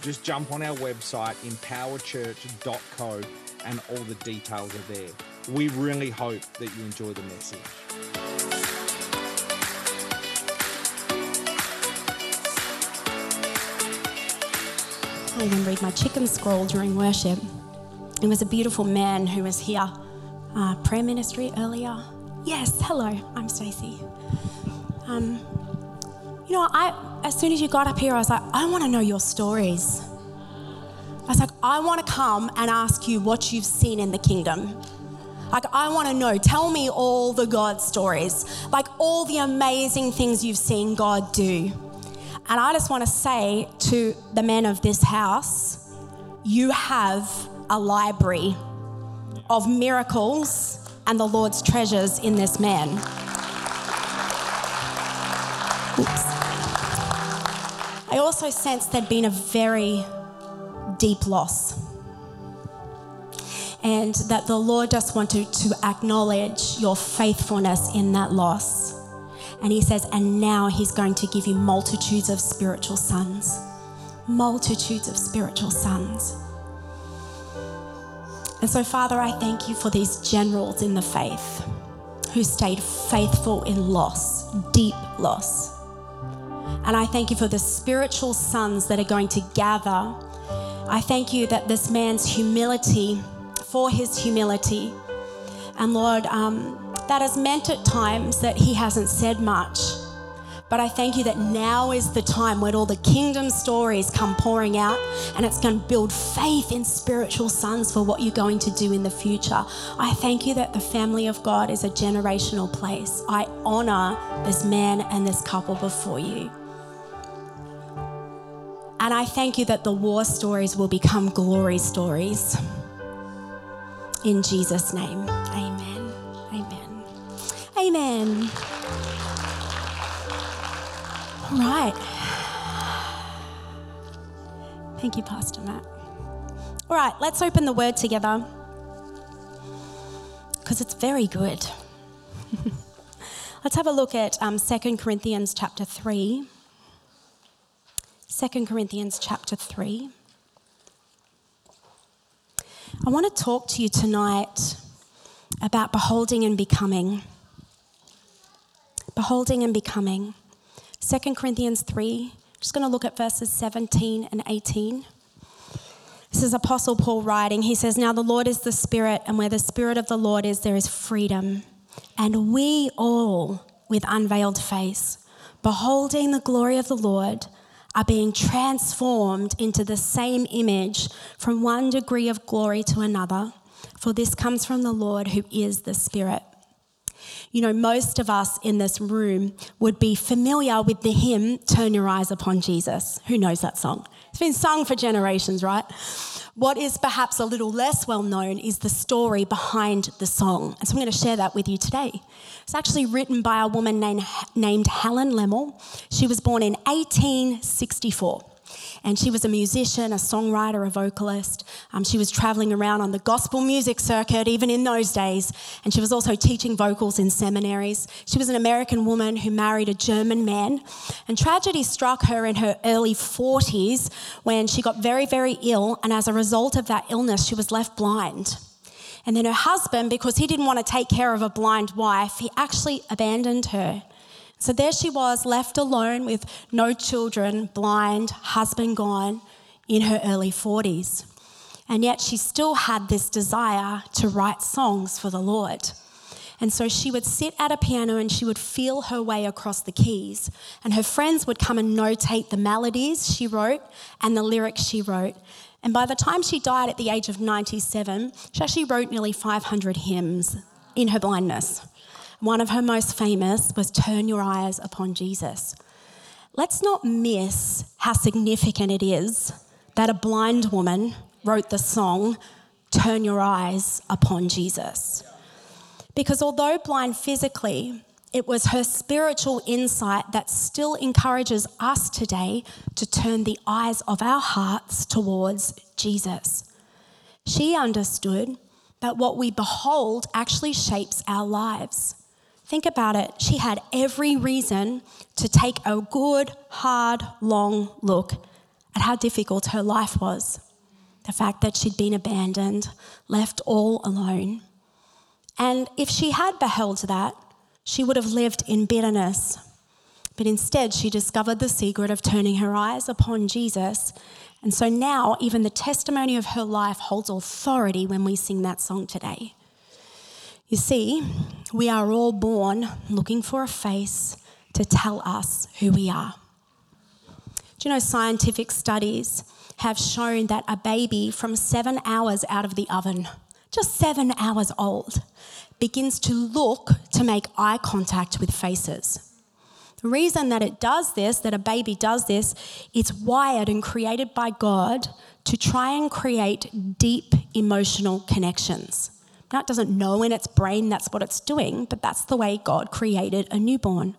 just jump on our website, empowerchurch.co, and all the details are there. We really hope that you enjoy the message. I even read my chicken scroll during worship. It was a beautiful man who was here, uh, prayer ministry earlier. Yes, hello, I'm Stacey. Um, you know, I as soon as you got up here, I was like, I want to know your stories. I was like, I want to come and ask you what you've seen in the kingdom. Like, I want to know. Tell me all the God stories, like all the amazing things you've seen God do. And I just want to say to the men of this house, you have a library of miracles and the Lord's treasures in this man. Oops. I also sensed there'd been a very deep loss. And that the Lord just wanted to acknowledge your faithfulness in that loss. And He says, and now He's going to give you multitudes of spiritual sons. Multitudes of spiritual sons. And so, Father, I thank you for these generals in the faith who stayed faithful in loss, deep loss. And I thank you for the spiritual sons that are going to gather. I thank you that this man's humility, for his humility, and Lord, um, that has meant at times that he hasn't said much. But I thank you that now is the time when all the kingdom stories come pouring out and it's going to build faith in spiritual sons for what you're going to do in the future. I thank you that the family of God is a generational place. I honor this man and this couple before you. And I thank you that the war stories will become glory stories. In Jesus' name, amen. Amen. Amen. All right. Thank you, Pastor Matt. All right, let's open the word together because it's very good. let's have a look at um, 2 Corinthians chapter 3. 2 Corinthians chapter 3. I want to talk to you tonight about beholding and becoming. Beholding and becoming. 2 Corinthians 3, just going to look at verses 17 and 18. This is Apostle Paul writing. He says, Now the Lord is the Spirit, and where the Spirit of the Lord is, there is freedom. And we all, with unveiled face, beholding the glory of the Lord, are being transformed into the same image from one degree of glory to another. For this comes from the Lord who is the Spirit. You know, most of us in this room would be familiar with the hymn, Turn Your Eyes Upon Jesus. Who knows that song? It's been sung for generations, right? What is perhaps a little less well known is the story behind the song. And so I'm going to share that with you today. It's actually written by a woman named, named Helen Lemmel. She was born in 1864. And she was a musician, a songwriter, a vocalist. Um, she was traveling around on the gospel music circuit, even in those days. And she was also teaching vocals in seminaries. She was an American woman who married a German man. And tragedy struck her in her early 40s when she got very, very ill. And as a result of that illness, she was left blind. And then her husband, because he didn't want to take care of a blind wife, he actually abandoned her. So there she was, left alone with no children, blind, husband gone, in her early 40s. And yet she still had this desire to write songs for the Lord. And so she would sit at a piano and she would feel her way across the keys. And her friends would come and notate the melodies she wrote and the lyrics she wrote. And by the time she died at the age of 97, she actually wrote nearly 500 hymns in her blindness. One of her most famous was Turn Your Eyes Upon Jesus. Let's not miss how significant it is that a blind woman wrote the song turn your eyes upon Jesus. Because although blind physically, it was her spiritual insight that still encourages us today to turn the eyes of our hearts towards Jesus. She understood that what we behold actually shapes our lives. Think about it. She had every reason to take a good, hard, long look at how difficult her life was. The fact that she'd been abandoned, left all alone. And if she had beheld that, she would have lived in bitterness. But instead, she discovered the secret of turning her eyes upon Jesus. And so now, even the testimony of her life holds authority when we sing that song today. You see, we are all born looking for a face to tell us who we are. Do you know scientific studies have shown that a baby from seven hours out of the oven, just seven hours old, begins to look to make eye contact with faces. The reason that it does this, that a baby does this, it's wired and created by God to try and create deep emotional connections. Now, it doesn't know in its brain that's what it's doing, but that's the way God created a newborn.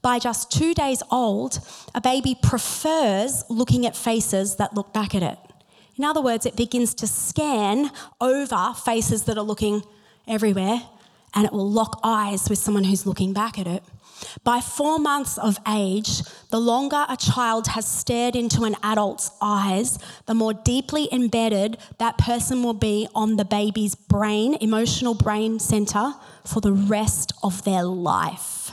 By just two days old, a baby prefers looking at faces that look back at it. In other words, it begins to scan over faces that are looking everywhere and it will lock eyes with someone who's looking back at it. By four months of age, the longer a child has stared into an adult's eyes, the more deeply embedded that person will be on the baby's brain, emotional brain center, for the rest of their life.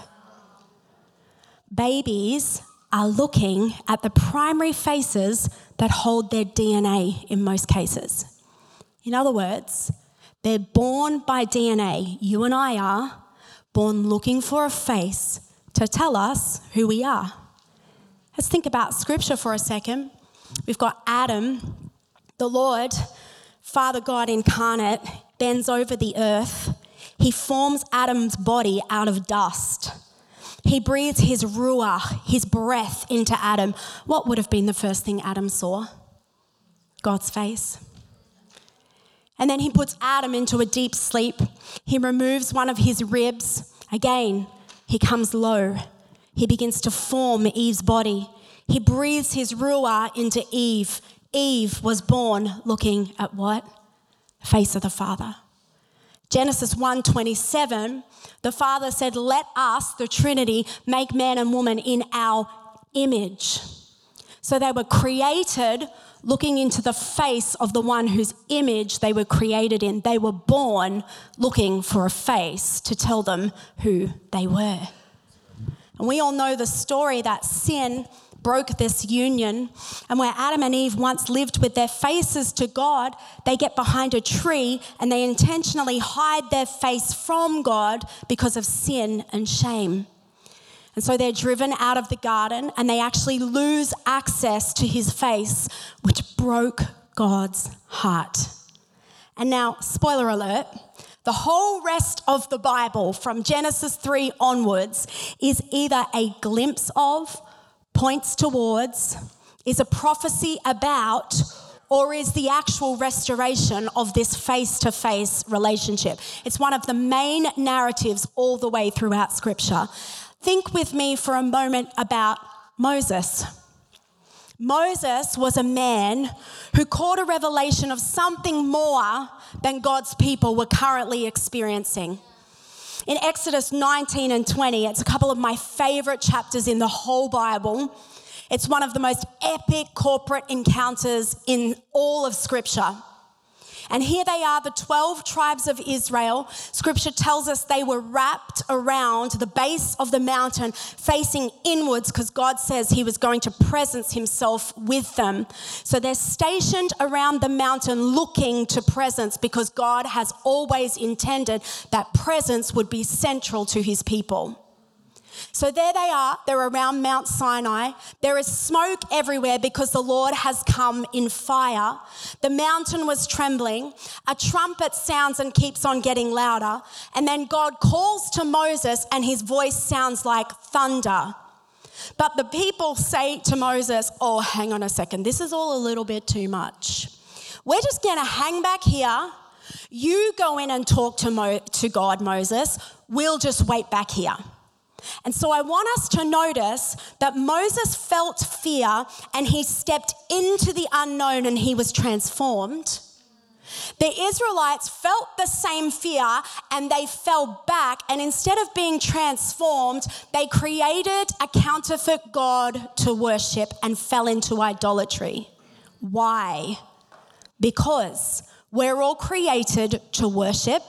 Babies are looking at the primary faces that hold their DNA in most cases. In other words, they're born by DNA. You and I are born looking for a face to tell us who we are. Let's think about scripture for a second. We've got Adam, the Lord, Father God incarnate, bends over the earth. He forms Adam's body out of dust. He breathes his ruach, his breath into Adam. What would have been the first thing Adam saw? God's face. And then he puts Adam into a deep sleep. He removes one of his ribs. Again, he comes low. He begins to form Eve's body. He breathes his ruah into Eve. Eve was born looking at what? The face of the Father. Genesis 1:27, the Father said, "Let us, the Trinity, make man and woman in our image." So they were created looking into the face of the one whose image they were created in. They were born looking for a face to tell them who they were. And we all know the story that sin broke this union. And where Adam and Eve once lived with their faces to God, they get behind a tree and they intentionally hide their face from God because of sin and shame. And so they're driven out of the garden and they actually lose access to his face, which broke God's heart. And now, spoiler alert, the whole rest of the Bible from Genesis 3 onwards is either a glimpse of, points towards, is a prophecy about, or is the actual restoration of this face to face relationship. It's one of the main narratives all the way throughout Scripture. Think with me for a moment about Moses. Moses was a man who caught a revelation of something more than God's people were currently experiencing. In Exodus 19 and 20, it's a couple of my favorite chapters in the whole Bible. It's one of the most epic corporate encounters in all of Scripture. And here they are, the 12 tribes of Israel. Scripture tells us they were wrapped around the base of the mountain, facing inwards, because God says He was going to presence Himself with them. So they're stationed around the mountain looking to presence because God has always intended that presence would be central to His people. So there they are, they're around Mount Sinai. There is smoke everywhere because the Lord has come in fire. The mountain was trembling. A trumpet sounds and keeps on getting louder. And then God calls to Moses, and his voice sounds like thunder. But the people say to Moses, Oh, hang on a second, this is all a little bit too much. We're just going to hang back here. You go in and talk to, Mo- to God, Moses. We'll just wait back here. And so I want us to notice that Moses felt fear and he stepped into the unknown and he was transformed. The Israelites felt the same fear and they fell back. And instead of being transformed, they created a counterfeit God to worship and fell into idolatry. Why? Because we're all created to worship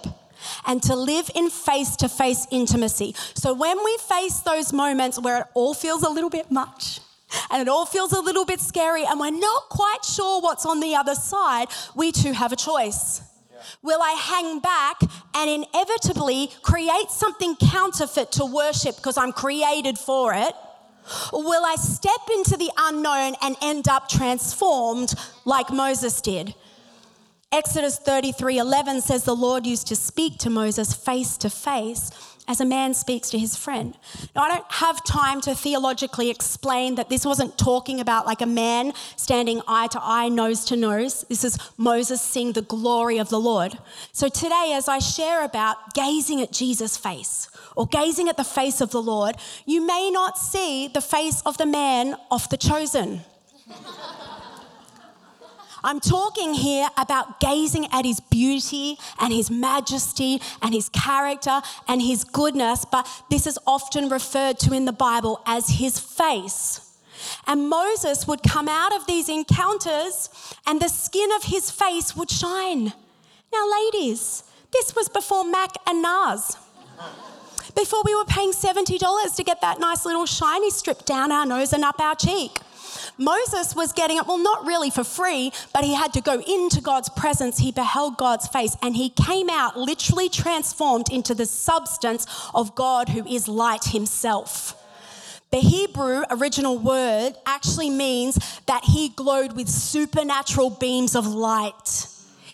and to live in face to face intimacy. So when we face those moments where it all feels a little bit much, and it all feels a little bit scary, and we're not quite sure what's on the other side, we too have a choice. Will I hang back and inevitably create something counterfeit to worship because I'm created for it? Or will I step into the unknown and end up transformed like Moses did? Exodus 33 11 says the Lord used to speak to Moses face to face as a man speaks to his friend. Now, I don't have time to theologically explain that this wasn't talking about like a man standing eye to eye, nose to nose. This is Moses seeing the glory of the Lord. So, today, as I share about gazing at Jesus' face or gazing at the face of the Lord, you may not see the face of the man of the chosen. I'm talking here about gazing at his beauty and his majesty and his character and his goodness, but this is often referred to in the Bible as his face. And Moses would come out of these encounters and the skin of his face would shine. Now, ladies, this was before Mac and NARS. Before we were paying $70 to get that nice little shiny strip down our nose and up our cheek. Moses was getting it, well, not really for free, but he had to go into God's presence. He beheld God's face and he came out literally transformed into the substance of God who is light himself. The Hebrew original word actually means that he glowed with supernatural beams of light.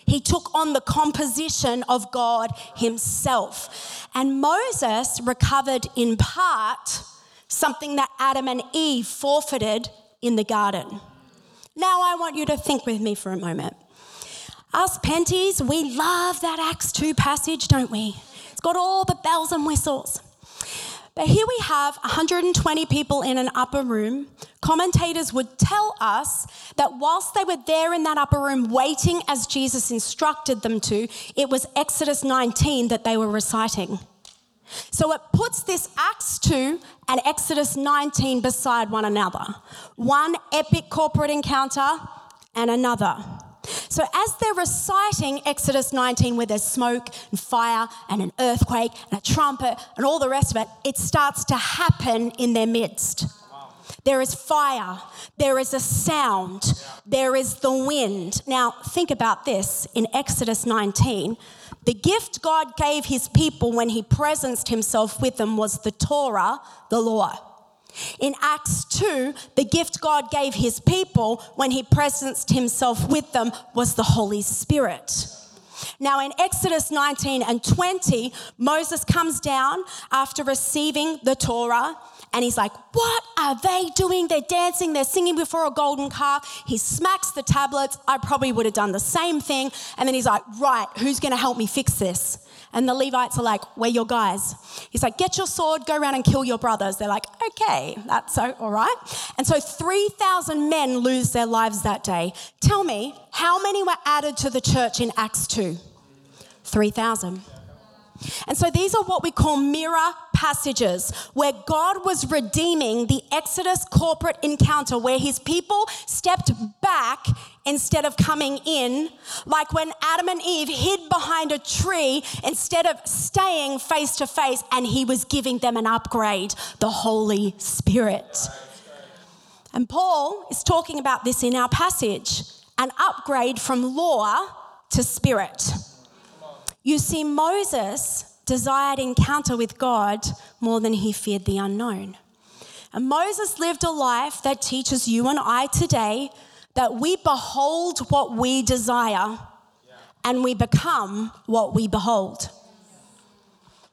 He took on the composition of God himself. And Moses recovered in part something that Adam and Eve forfeited in the garden. Now, I want you to think with me for a moment. Us Penties, we love that Acts 2 passage, don't we? It's got all the bells and whistles. But here we have 120 people in an upper room. Commentators would tell us that whilst they were there in that upper room waiting as Jesus instructed them to, it was Exodus 19 that they were reciting. So it puts this Acts 2 and Exodus 19 beside one another. One epic corporate encounter and another. So, as they're reciting Exodus 19, where there's smoke and fire and an earthquake and a trumpet and all the rest of it, it starts to happen in their midst. There is fire, there is a sound, there is the wind. Now, think about this in Exodus 19. The gift God gave his people when he presenced himself with them was the Torah, the law. In Acts 2, the gift God gave his people when he presenced himself with them was the Holy Spirit. Now, in Exodus 19 and 20, Moses comes down after receiving the Torah and he's like, What are they doing? They're dancing, they're singing before a golden calf. He smacks the tablets. I probably would have done the same thing. And then he's like, Right, who's going to help me fix this? And the Levites are like, We're your guys. He's like, Get your sword, go around and kill your brothers. They're like, Okay, that's all right. And so 3,000 men lose their lives that day. Tell me, how many were added to the church in Acts 2? 3,000. And so these are what we call mirror passages where God was redeeming the Exodus corporate encounter where his people stepped back instead of coming in, like when Adam and Eve hid behind a tree instead of staying face to face, and he was giving them an upgrade the Holy Spirit. And Paul is talking about this in our passage an upgrade from law to spirit. You see, Moses desired encounter with God more than he feared the unknown. And Moses lived a life that teaches you and I today that we behold what we desire and we become what we behold.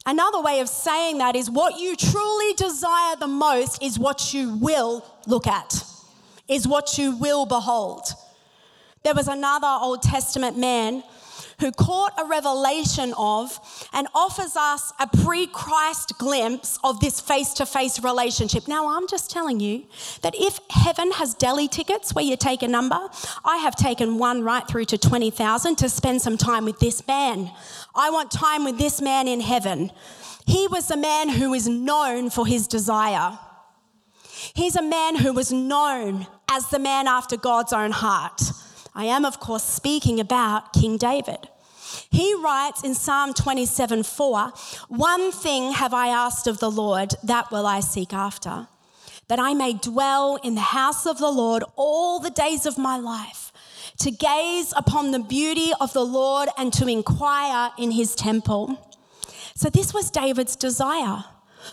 Another way of saying that is what you truly desire the most is what you will look at, is what you will behold. there was another Old Testament man who caught a revelation of and offers us a pre Christ glimpse of this face to face relationship. Now, I'm just telling you that if heaven has deli tickets where you take a number, I have taken one right through to 20,000 to spend some time with this man. I want time with this man in heaven. He was a man who is known for his desire. He's a man who was known as the man after God's own heart. I am, of course, speaking about King David. He writes in Psalm 27 4, One thing have I asked of the Lord, that will I seek after, that I may dwell in the house of the Lord all the days of my life, to gaze upon the beauty of the Lord and to inquire in his temple. So, this was David's desire.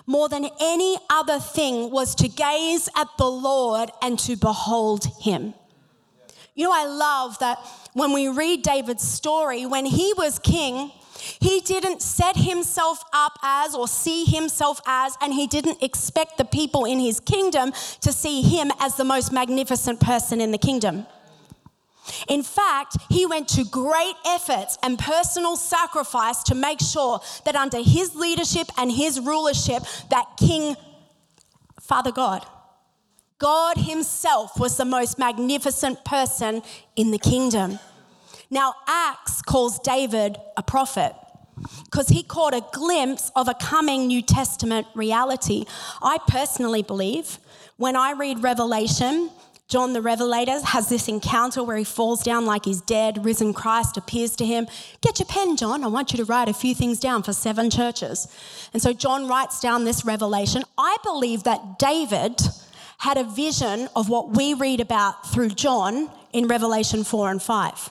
More than any other thing was to gaze at the Lord and to behold him. You know, I love that when we read David's story, when he was king, he didn't set himself up as or see himself as, and he didn't expect the people in his kingdom to see him as the most magnificent person in the kingdom. In fact, he went to great efforts and personal sacrifice to make sure that under his leadership and his rulership, that King Father God God Himself was the most magnificent person in the kingdom. Now, Acts calls David a prophet because he caught a glimpse of a coming New Testament reality. I personally believe when I read Revelation, John the Revelator has this encounter where he falls down like he's dead, risen Christ appears to him. Get your pen, John. I want you to write a few things down for seven churches. And so John writes down this revelation. I believe that David had a vision of what we read about through John in Revelation 4 and 5,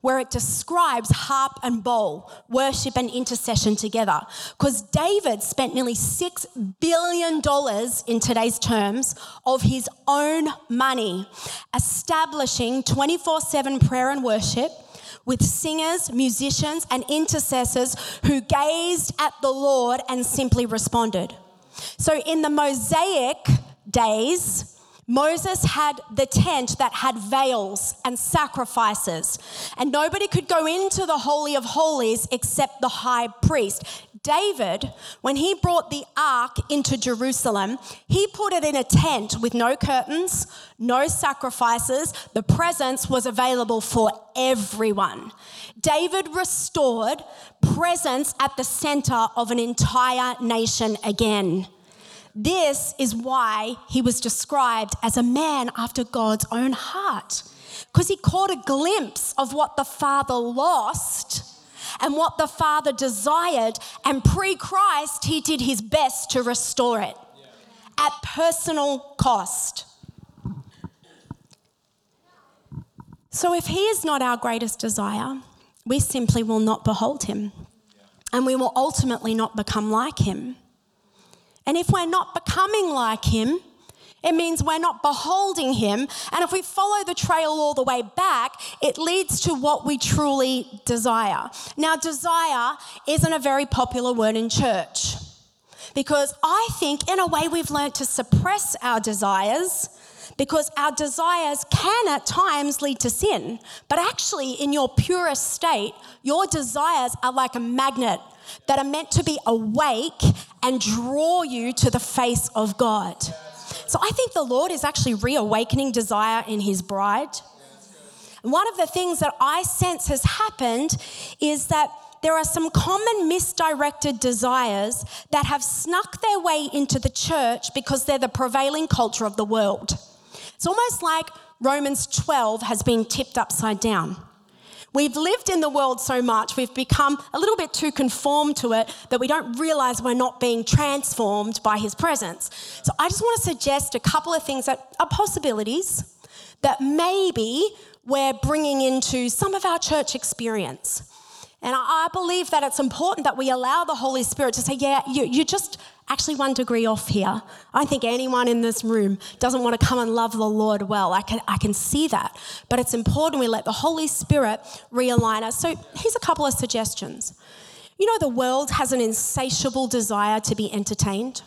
where it describes harp and bowl, worship and intercession together. Because David spent nearly $6 billion in today's terms of his own money establishing 24 7 prayer and worship with singers, musicians, and intercessors who gazed at the Lord and simply responded. So in the Mosaic days, Moses had the tent that had veils and sacrifices, and nobody could go into the Holy of Holies except the high priest. David, when he brought the ark into Jerusalem, he put it in a tent with no curtains, no sacrifices. The presence was available for everyone. David restored presence at the center of an entire nation again. This is why he was described as a man after God's own heart, because he caught a glimpse of what the Father lost and what the Father desired, and pre Christ, he did his best to restore it at personal cost. So, if he is not our greatest desire, we simply will not behold him, and we will ultimately not become like him. And if we're not becoming like him, it means we're not beholding him. And if we follow the trail all the way back, it leads to what we truly desire. Now, desire isn't a very popular word in church because I think, in a way, we've learned to suppress our desires because our desires can at times lead to sin. But actually, in your purest state, your desires are like a magnet that are meant to be awake and draw you to the face of God. So I think the Lord is actually reawakening desire in his bride. And one of the things that I sense has happened is that there are some common misdirected desires that have snuck their way into the church because they're the prevailing culture of the world. It's almost like Romans 12 has been tipped upside down. We've lived in the world so much, we've become a little bit too conformed to it that we don't realize we're not being transformed by His presence. So I just want to suggest a couple of things that are possibilities that maybe we're bringing into some of our church experience. And I believe that it's important that we allow the Holy Spirit to say, yeah, you, you just actually one degree off here. I think anyone in this room doesn't want to come and love the Lord well. I can, I can see that. But it's important we let the Holy Spirit realign us. So here's a couple of suggestions. You know, the world has an insatiable desire to be entertained.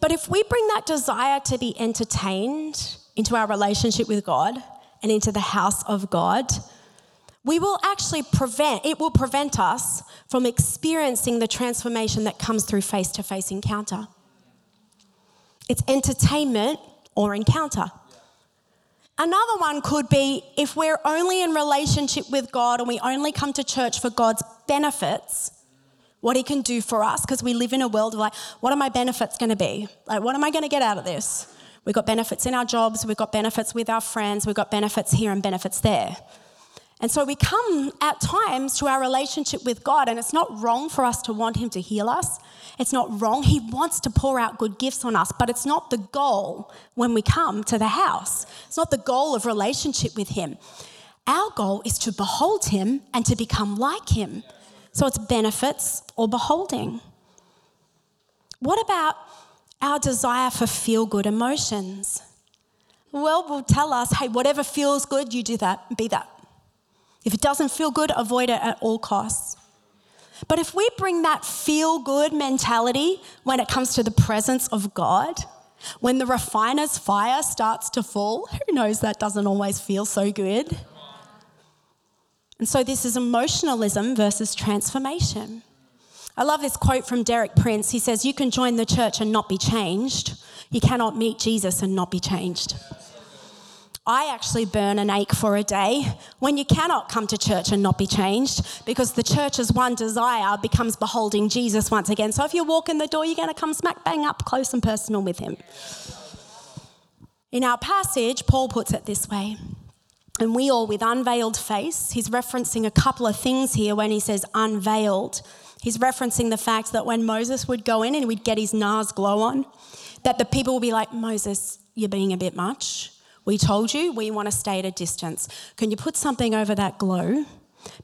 But if we bring that desire to be entertained into our relationship with God and into the house of God, we will actually prevent, it will prevent us from experiencing the transformation that comes through face to face encounter. It's entertainment or encounter. Another one could be if we're only in relationship with God and we only come to church for God's benefits, what He can do for us, because we live in a world of like, what are my benefits going to be? Like, what am I going to get out of this? We've got benefits in our jobs, we've got benefits with our friends, we've got benefits here and benefits there. And so we come at times to our relationship with God, and it's not wrong for us to want Him to heal us. It's not wrong. He wants to pour out good gifts on us, but it's not the goal when we come to the house. It's not the goal of relationship with Him. Our goal is to behold Him and to become like Him. So it's benefits or beholding. What about our desire for feel good emotions? Well, will tell us, hey, whatever feels good, you do that, be that. If it doesn't feel good, avoid it at all costs. But if we bring that feel good mentality when it comes to the presence of God, when the refiner's fire starts to fall, who knows that doesn't always feel so good? And so this is emotionalism versus transformation. I love this quote from Derek Prince. He says, You can join the church and not be changed. You cannot meet Jesus and not be changed. I actually burn an ache for a day when you cannot come to church and not be changed because the church's one desire becomes beholding Jesus once again. So if you walk in the door, you're going to come smack bang up close and personal with him. In our passage, Paul puts it this way. And we all with unveiled face, he's referencing a couple of things here when he says unveiled. He's referencing the fact that when Moses would go in and we'd get his NARS glow on, that the people would be like, Moses, you're being a bit much. We told you we want to stay at a distance. Can you put something over that glow?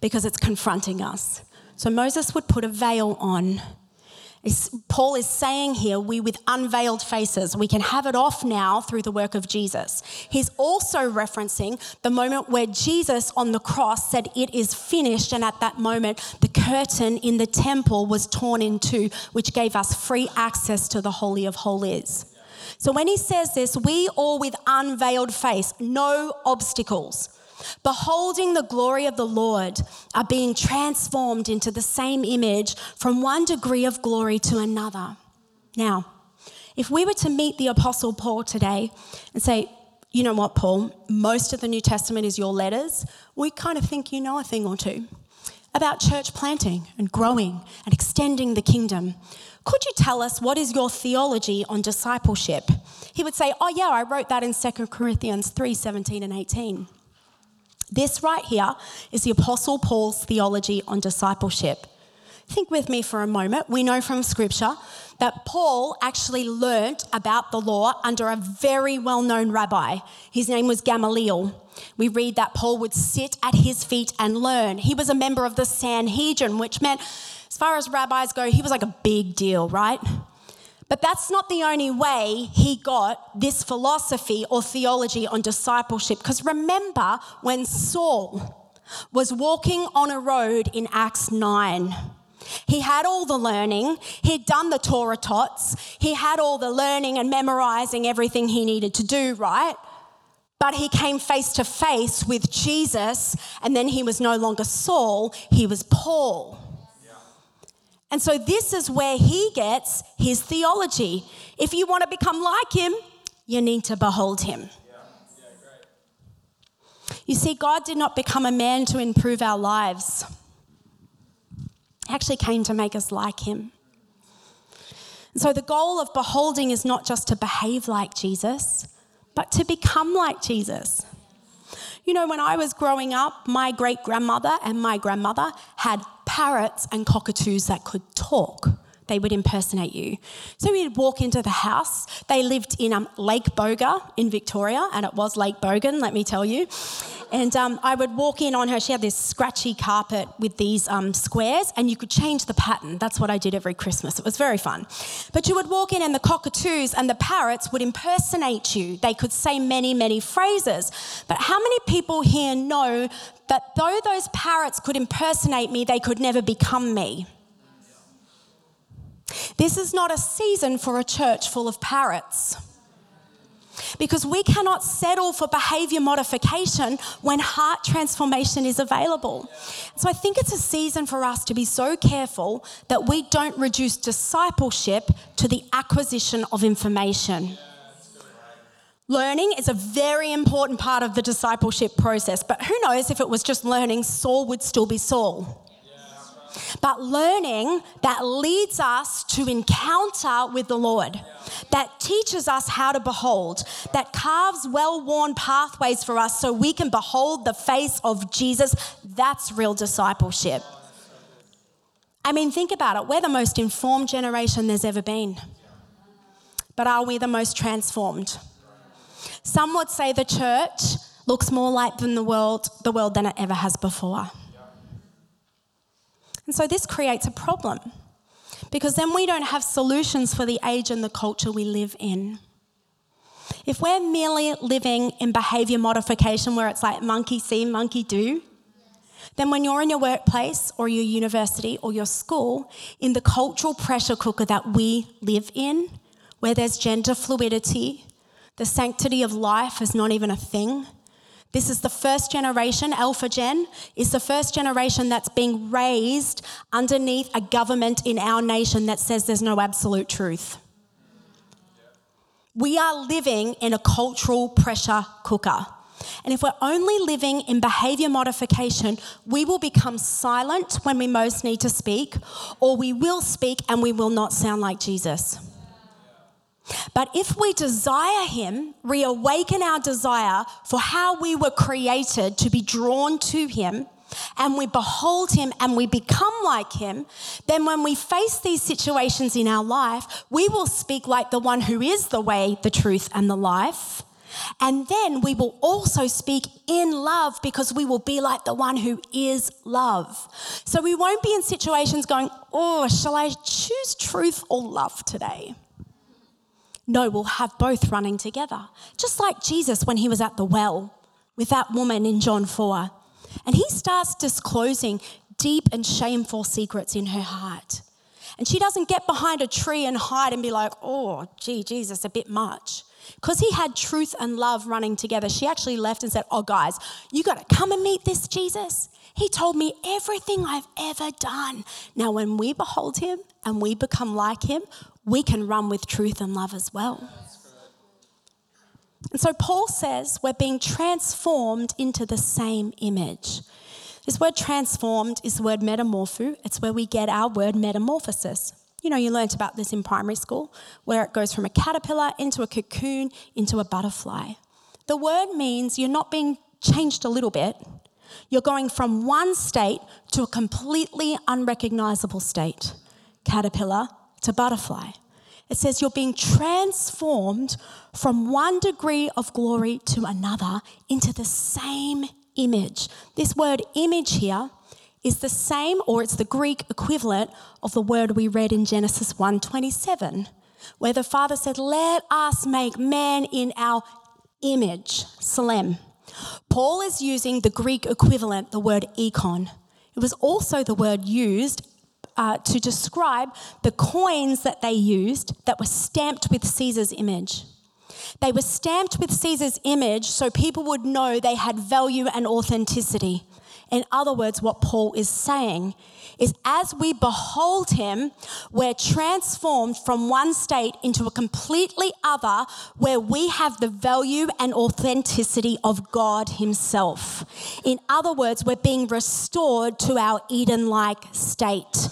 Because it's confronting us. So Moses would put a veil on. Paul is saying here, we with unveiled faces, we can have it off now through the work of Jesus. He's also referencing the moment where Jesus on the cross said, It is finished. And at that moment, the curtain in the temple was torn in two, which gave us free access to the Holy of Holies. So when he says this, we all with unveiled face, no obstacles, beholding the glory of the Lord, are being transformed into the same image from one degree of glory to another. Now, if we were to meet the Apostle Paul today and say, you know what, Paul, most of the New Testament is your letters, we kind of think you know a thing or two about church planting and growing and extending the kingdom. Could you tell us what is your theology on discipleship? He would say, Oh, yeah, I wrote that in 2 Corinthians 3 17 and 18. This right here is the Apostle Paul's theology on discipleship. Think with me for a moment. We know from Scripture that Paul actually learnt about the law under a very well known rabbi. His name was Gamaliel. We read that Paul would sit at his feet and learn. He was a member of the Sanhedrin, which meant, far as rabbis go, he was like a big deal, right? But that's not the only way he got this philosophy or theology on discipleship. Because remember when Saul was walking on a road in Acts 9. He had all the learning. He'd done the Torah tots. He had all the learning and memorizing everything he needed to do, right? But he came face to face with Jesus, and then he was no longer Saul, he was Paul. And so, this is where he gets his theology. If you want to become like him, you need to behold him. You see, God did not become a man to improve our lives, He actually came to make us like him. And so, the goal of beholding is not just to behave like Jesus, but to become like Jesus. You know, when I was growing up, my great grandmother and my grandmother had parrots and cockatoos that could talk. They would impersonate you. So we'd walk into the house. They lived in um, Lake Boga in Victoria, and it was Lake Bogan, let me tell you. And um, I would walk in on her. She had this scratchy carpet with these um, squares, and you could change the pattern. That's what I did every Christmas. It was very fun. But you would walk in, and the cockatoos and the parrots would impersonate you. They could say many, many phrases. But how many people here know that though those parrots could impersonate me, they could never become me. This is not a season for a church full of parrots. Because we cannot settle for behavior modification when heart transformation is available. So I think it's a season for us to be so careful that we don't reduce discipleship to the acquisition of information. Learning is a very important part of the discipleship process, but who knows if it was just learning, Saul would still be Saul. But learning that leads us to encounter with the Lord, that teaches us how to behold, that carves well worn pathways for us so we can behold the face of Jesus, that's real discipleship. I mean, think about it. We're the most informed generation there's ever been. But are we the most transformed? Some would say the church looks more like than the world, the world than it ever has before. And so this creates a problem because then we don't have solutions for the age and the culture we live in. If we're merely living in behavior modification where it's like monkey see, monkey do, then when you're in your workplace or your university or your school, in the cultural pressure cooker that we live in, where there's gender fluidity, the sanctity of life is not even a thing. This is the first generation, Alpha Gen is the first generation that's being raised underneath a government in our nation that says there's no absolute truth. We are living in a cultural pressure cooker. And if we're only living in behavior modification, we will become silent when we most need to speak, or we will speak and we will not sound like Jesus. But if we desire Him, reawaken our desire for how we were created to be drawn to Him, and we behold Him and we become like Him, then when we face these situations in our life, we will speak like the one who is the way, the truth, and the life. And then we will also speak in love because we will be like the one who is love. So we won't be in situations going, oh, shall I choose truth or love today? No, we'll have both running together. Just like Jesus when he was at the well with that woman in John 4. And he starts disclosing deep and shameful secrets in her heart. And she doesn't get behind a tree and hide and be like, oh, gee, Jesus, a bit much. Because he had truth and love running together, she actually left and said, oh, guys, you got to come and meet this Jesus. He told me everything I've ever done. Now, when we behold him and we become like him, we can run with truth and love as well. And so Paul says we're being transformed into the same image. This word transformed is the word metamorpho. It's where we get our word metamorphosis. You know, you learnt about this in primary school, where it goes from a caterpillar into a cocoon into a butterfly. The word means you're not being changed a little bit, you're going from one state to a completely unrecognizable state caterpillar to butterfly. It says you're being transformed from one degree of glory to another into the same image. This word image here is the same or it's the Greek equivalent of the word we read in Genesis 1:27 where the father said let us make man in our image, tselem. Paul is using the Greek equivalent, the word eikon. It was also the word used uh, to describe the coins that they used that were stamped with Caesar's image. They were stamped with Caesar's image so people would know they had value and authenticity. In other words, what Paul is saying is as we behold him, we're transformed from one state into a completely other where we have the value and authenticity of God himself. In other words, we're being restored to our Eden like state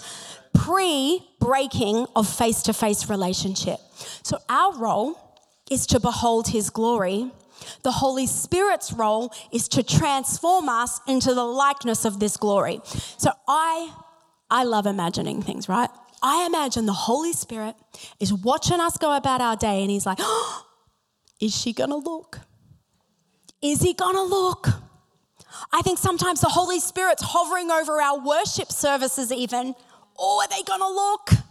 pre breaking of face to face relationship. So our role is to behold his glory the Holy Spirit's role is to transform us into the likeness of this glory. So I I love imagining things, right? I imagine the Holy Spirit is watching us go about our day and he's like, oh, is she going to look? Is he going to look? I think sometimes the Holy Spirit's hovering over our worship services, even. Oh, are they going to look?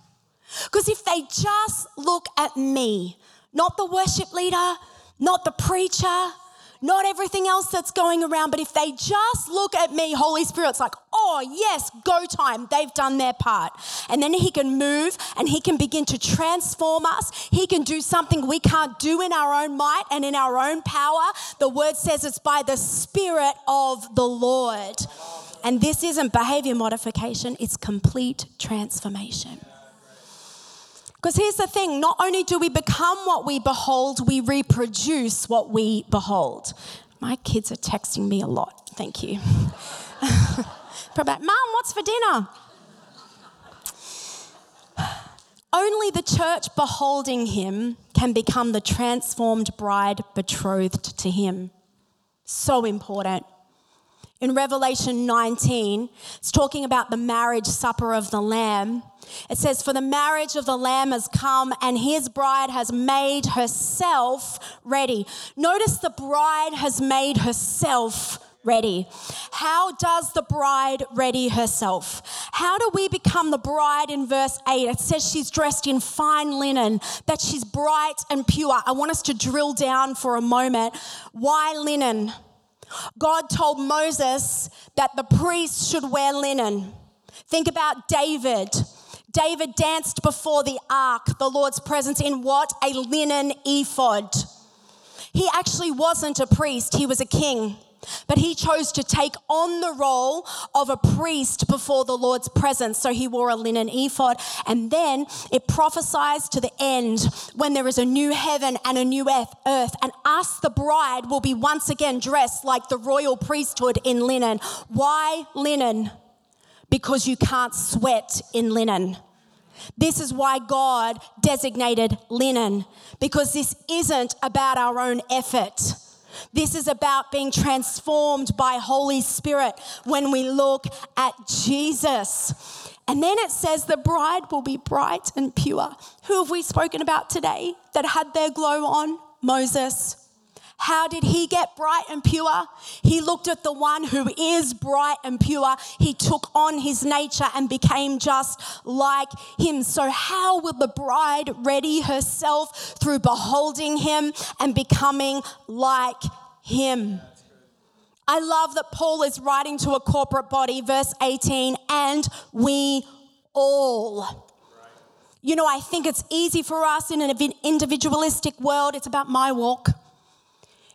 Because if they just look at me, not the worship leader, not the preacher, not everything else that's going around, but if they just look at me, Holy Spirit's like, oh, yes, go time. They've done their part. And then He can move and He can begin to transform us. He can do something we can't do in our own might and in our own power. The word says it's by the Spirit of the Lord. And this isn't behavior modification, it's complete transformation. Because here's the thing not only do we become what we behold, we reproduce what we behold. My kids are texting me a lot. Thank you. Probably, Mom, what's for dinner? Only the church beholding him can become the transformed bride betrothed to him. So important. In Revelation 19, it's talking about the marriage supper of the Lamb. It says, For the marriage of the Lamb has come, and his bride has made herself ready. Notice the bride has made herself ready. How does the bride ready herself? How do we become the bride in verse 8? It says she's dressed in fine linen, that she's bright and pure. I want us to drill down for a moment. Why linen? God told Moses that the priests should wear linen. Think about David. David danced before the ark, the Lord's presence, in what? A linen ephod. He actually wasn't a priest, he was a king. But he chose to take on the role of a priest before the Lord's presence. So he wore a linen ephod. And then it prophesies to the end when there is a new heaven and a new earth. And us, the bride, will be once again dressed like the royal priesthood in linen. Why linen? Because you can't sweat in linen. This is why God designated linen, because this isn't about our own effort. This is about being transformed by Holy Spirit when we look at Jesus. And then it says the bride will be bright and pure. Who have we spoken about today that had their glow on? Moses. How did he get bright and pure? He looked at the one who is bright and pure. He took on his nature and became just like him. So, how will the bride ready herself through beholding him and becoming like him? I love that Paul is writing to a corporate body, verse 18, and we all. You know, I think it's easy for us in an individualistic world. It's about my walk.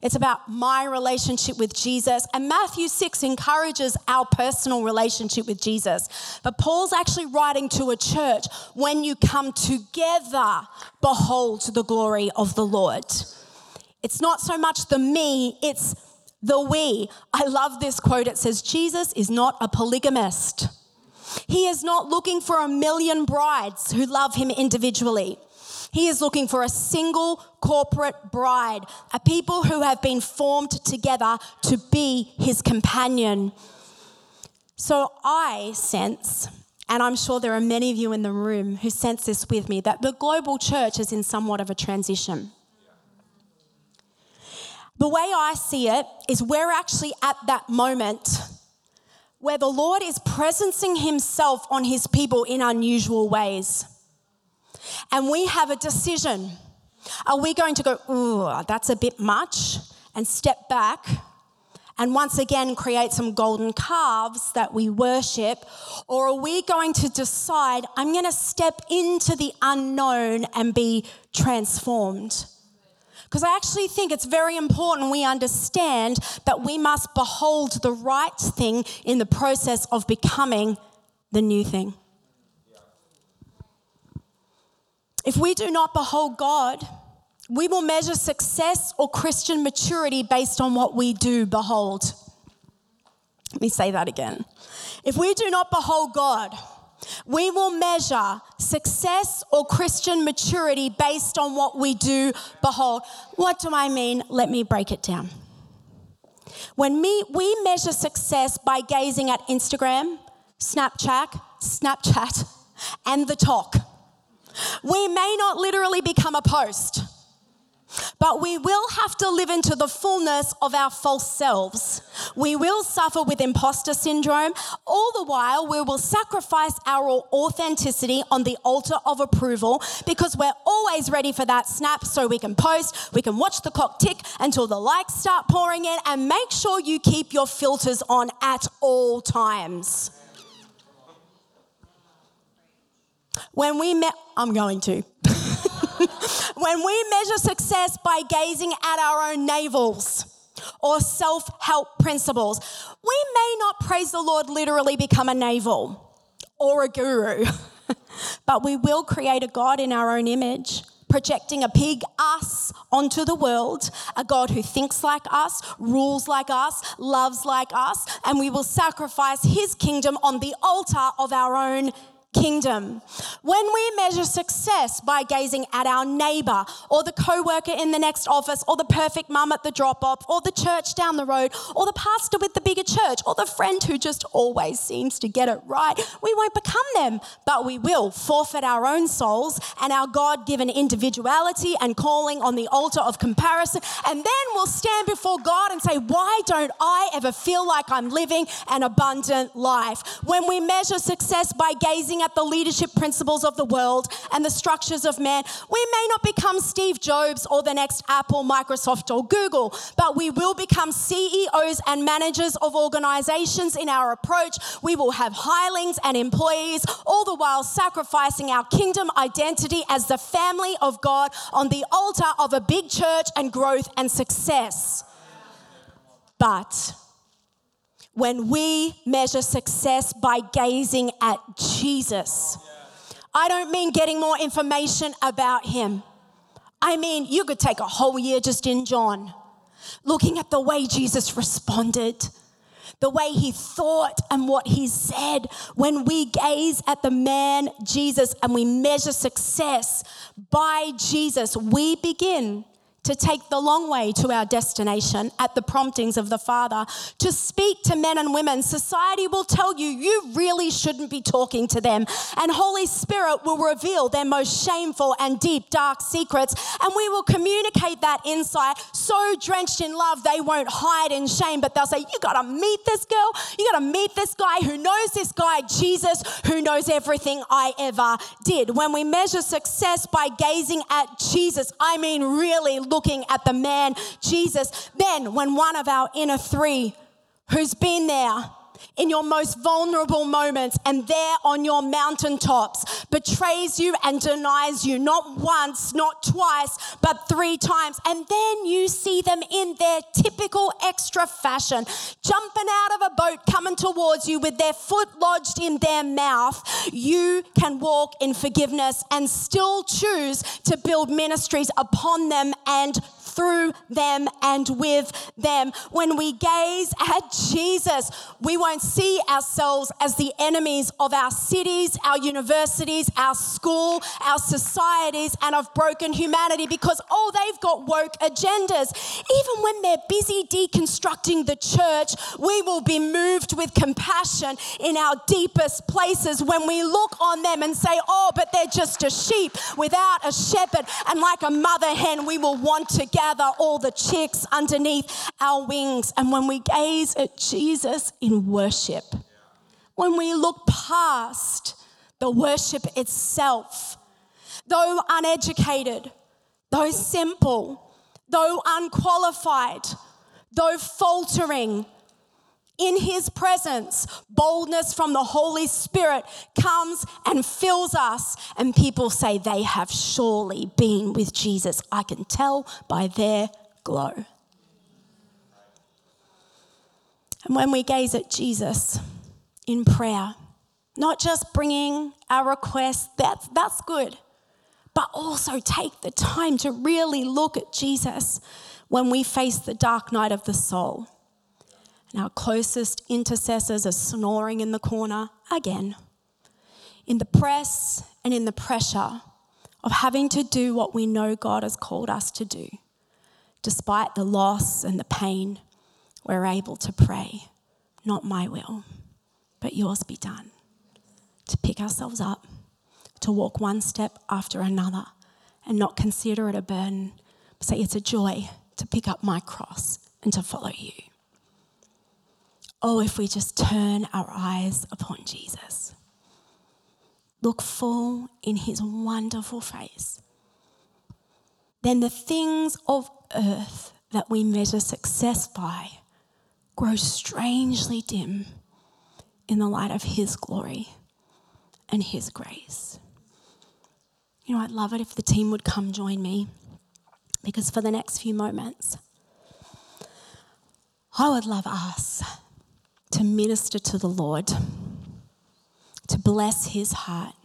It's about my relationship with Jesus. And Matthew 6 encourages our personal relationship with Jesus. But Paul's actually writing to a church when you come together, behold the glory of the Lord. It's not so much the me, it's the we. I love this quote. It says, Jesus is not a polygamist. He is not looking for a million brides who love him individually. He is looking for a single corporate bride, a people who have been formed together to be his companion. So I sense, and I'm sure there are many of you in the room who sense this with me, that the global church is in somewhat of a transition. The way I see it is we're actually at that moment where the Lord is presencing himself on his people in unusual ways and we have a decision. Are we going to go, ooh, that's a bit much, and step back and once again create some golden calves that we worship? Or are we going to decide, I'm going to step into the unknown and be transformed? Because I actually think it's very important we understand that we must behold the right thing in the process of becoming the new thing. If we do not behold God, we will measure success or Christian maturity based on what we do behold. Let me say that again. If we do not behold God, we will measure success or Christian maturity based on what we do behold. What do I mean? Let me break it down. When we, we measure success by gazing at Instagram, Snapchat, Snapchat, and TikTok we may not literally become a post, But we will have to live into the fullness of our false selves. We will suffer with imposter syndrome. All the while, we will sacrifice our authenticity on the altar of approval because we're always ready for that snap so we can post, we can watch the clock tick until the likes start pouring in, and make sure you keep your filters on at all times. When we met, I'm going to. when we measure success by gazing at our own navels or self help principles, we may not praise the Lord literally become a navel or a guru, but we will create a God in our own image. Projecting a pig, us, onto the world, a God who thinks like us, rules like us, loves like us, and we will sacrifice his kingdom on the altar of our own kingdom. When we measure success by gazing at our neighbor or the co-worker in the next office or the perfect mum at the drop-off or the church down the road or the pastor with the bigger church or the friend who just always seems to get it right, we won't become them, but we will forfeit our own souls and our God-given individuality and calling on the altar of comparison and then we'll stand before God and say, "Why don't I ever feel like I'm living an abundant life?" When we measure success by gazing at the leadership principles of the world and the structures of man, we may not become Steve Jobs or the next Apple, Microsoft, or Google, but we will become CEOs and managers of organizations in our approach. We will have hirelings and employees, all the while sacrificing our kingdom identity as the family of God on the altar of a big church and growth and success. But when we measure success by gazing at Jesus. I don't mean getting more information about him. I mean, you could take a whole year just in John, looking at the way Jesus responded, the way he thought and what he said. When we gaze at the man Jesus and we measure success by Jesus, we begin to take the long way to our destination at the promptings of the Father, to speak to men and women. Society will tell you you really shouldn't be talking to them. And Holy Spirit will reveal their most shameful and deep, dark secrets. And we will communicate that insight so drenched in love they won't hide in shame, but they'll say, You gotta meet this girl. You gotta meet this guy who knows this guy, Jesus, who knows everything I ever did. When we measure success by gazing at Jesus, I mean, really looking at the man Jesus. Then, when one of our inner three who's been there in your most vulnerable moments and there on your mountaintops betrays you and denies you not once, not twice, but three times. And then you see them in their typical extra fashion, jumping out of a boat, coming towards you with their foot lodged in their mouth. You can walk in forgiveness and still choose to build ministries upon them and through them and with them. When we gaze at Jesus, we won't see ourselves as the enemies of our cities, our universities, our school, our societies, and of broken humanity because, oh, they've got woke agendas. Even when they're busy deconstructing the church, we will be moved with compassion in our deepest places when we look on them and say, oh, but they're just a sheep without a shepherd. And like a mother hen, we will want to gather all the chicks underneath our wings. And when we gaze at Jesus in worship, when we look past the worship itself, though uneducated, though simple, though unqualified, though faltering, in his presence, boldness from the Holy Spirit comes and fills us. And people say they have surely been with Jesus. I can tell by their glow. And when we gaze at Jesus in prayer, not just bringing our requests, that's, that's good, but also take the time to really look at Jesus when we face the dark night of the soul and our closest intercessors are snoring in the corner again. In the press and in the pressure of having to do what we know God has called us to do, despite the loss and the pain, we're able to pray, Not my will, but yours be done. To pick ourselves up, to walk one step after another, and not consider it a burden, Say, it's a joy to pick up my cross and to follow you. Oh, if we just turn our eyes upon Jesus, look full in his wonderful face, then the things of earth that we measure success by grow strangely dim in the light of his glory and his grace. You know, I'd love it if the team would come join me because for the next few moments, I would love us to minister to the Lord, to bless his heart,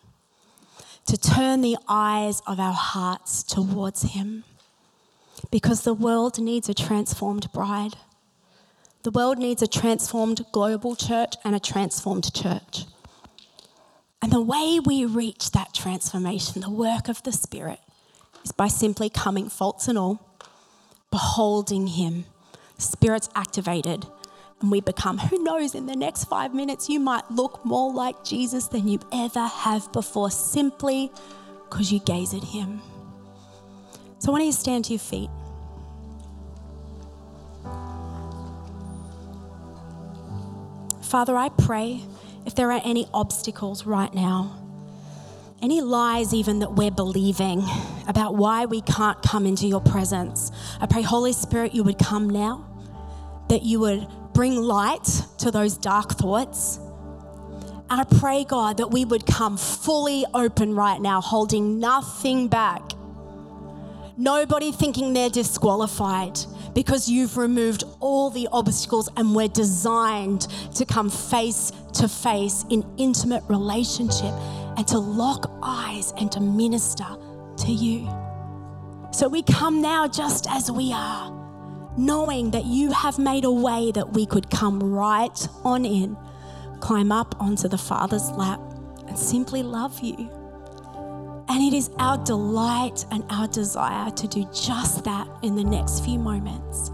to turn the eyes of our hearts towards him because the world needs a transformed bride. The world needs a transformed global church and a transformed church. And the way we reach that transformation, the work of the Spirit, is by simply coming, faults and all, beholding Him. Spirit's activated, and we become, who knows, in the next five minutes, you might look more like Jesus than you ever have before, simply because you gaze at Him. So I want you stand to your feet. Father, I pray if there are any obstacles right now, any lies even that we're believing about why we can't come into your presence, I pray, Holy Spirit, you would come now, that you would bring light to those dark thoughts. And I pray, God, that we would come fully open right now, holding nothing back. Nobody thinking they're disqualified because you've removed all the obstacles and we're designed to come face to face in intimate relationship and to lock eyes and to minister to you. So we come now just as we are, knowing that you have made a way that we could come right on in, climb up onto the Father's lap, and simply love you. And it is our delight and our desire to do just that in the next few moments.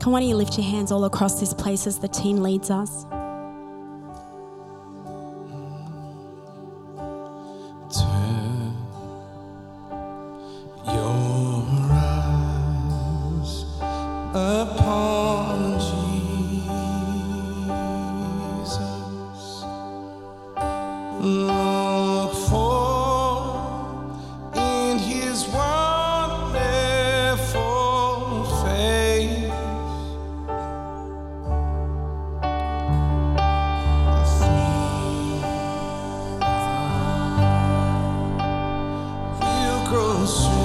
Come on, you lift your hands all across this place as the team leads us. Will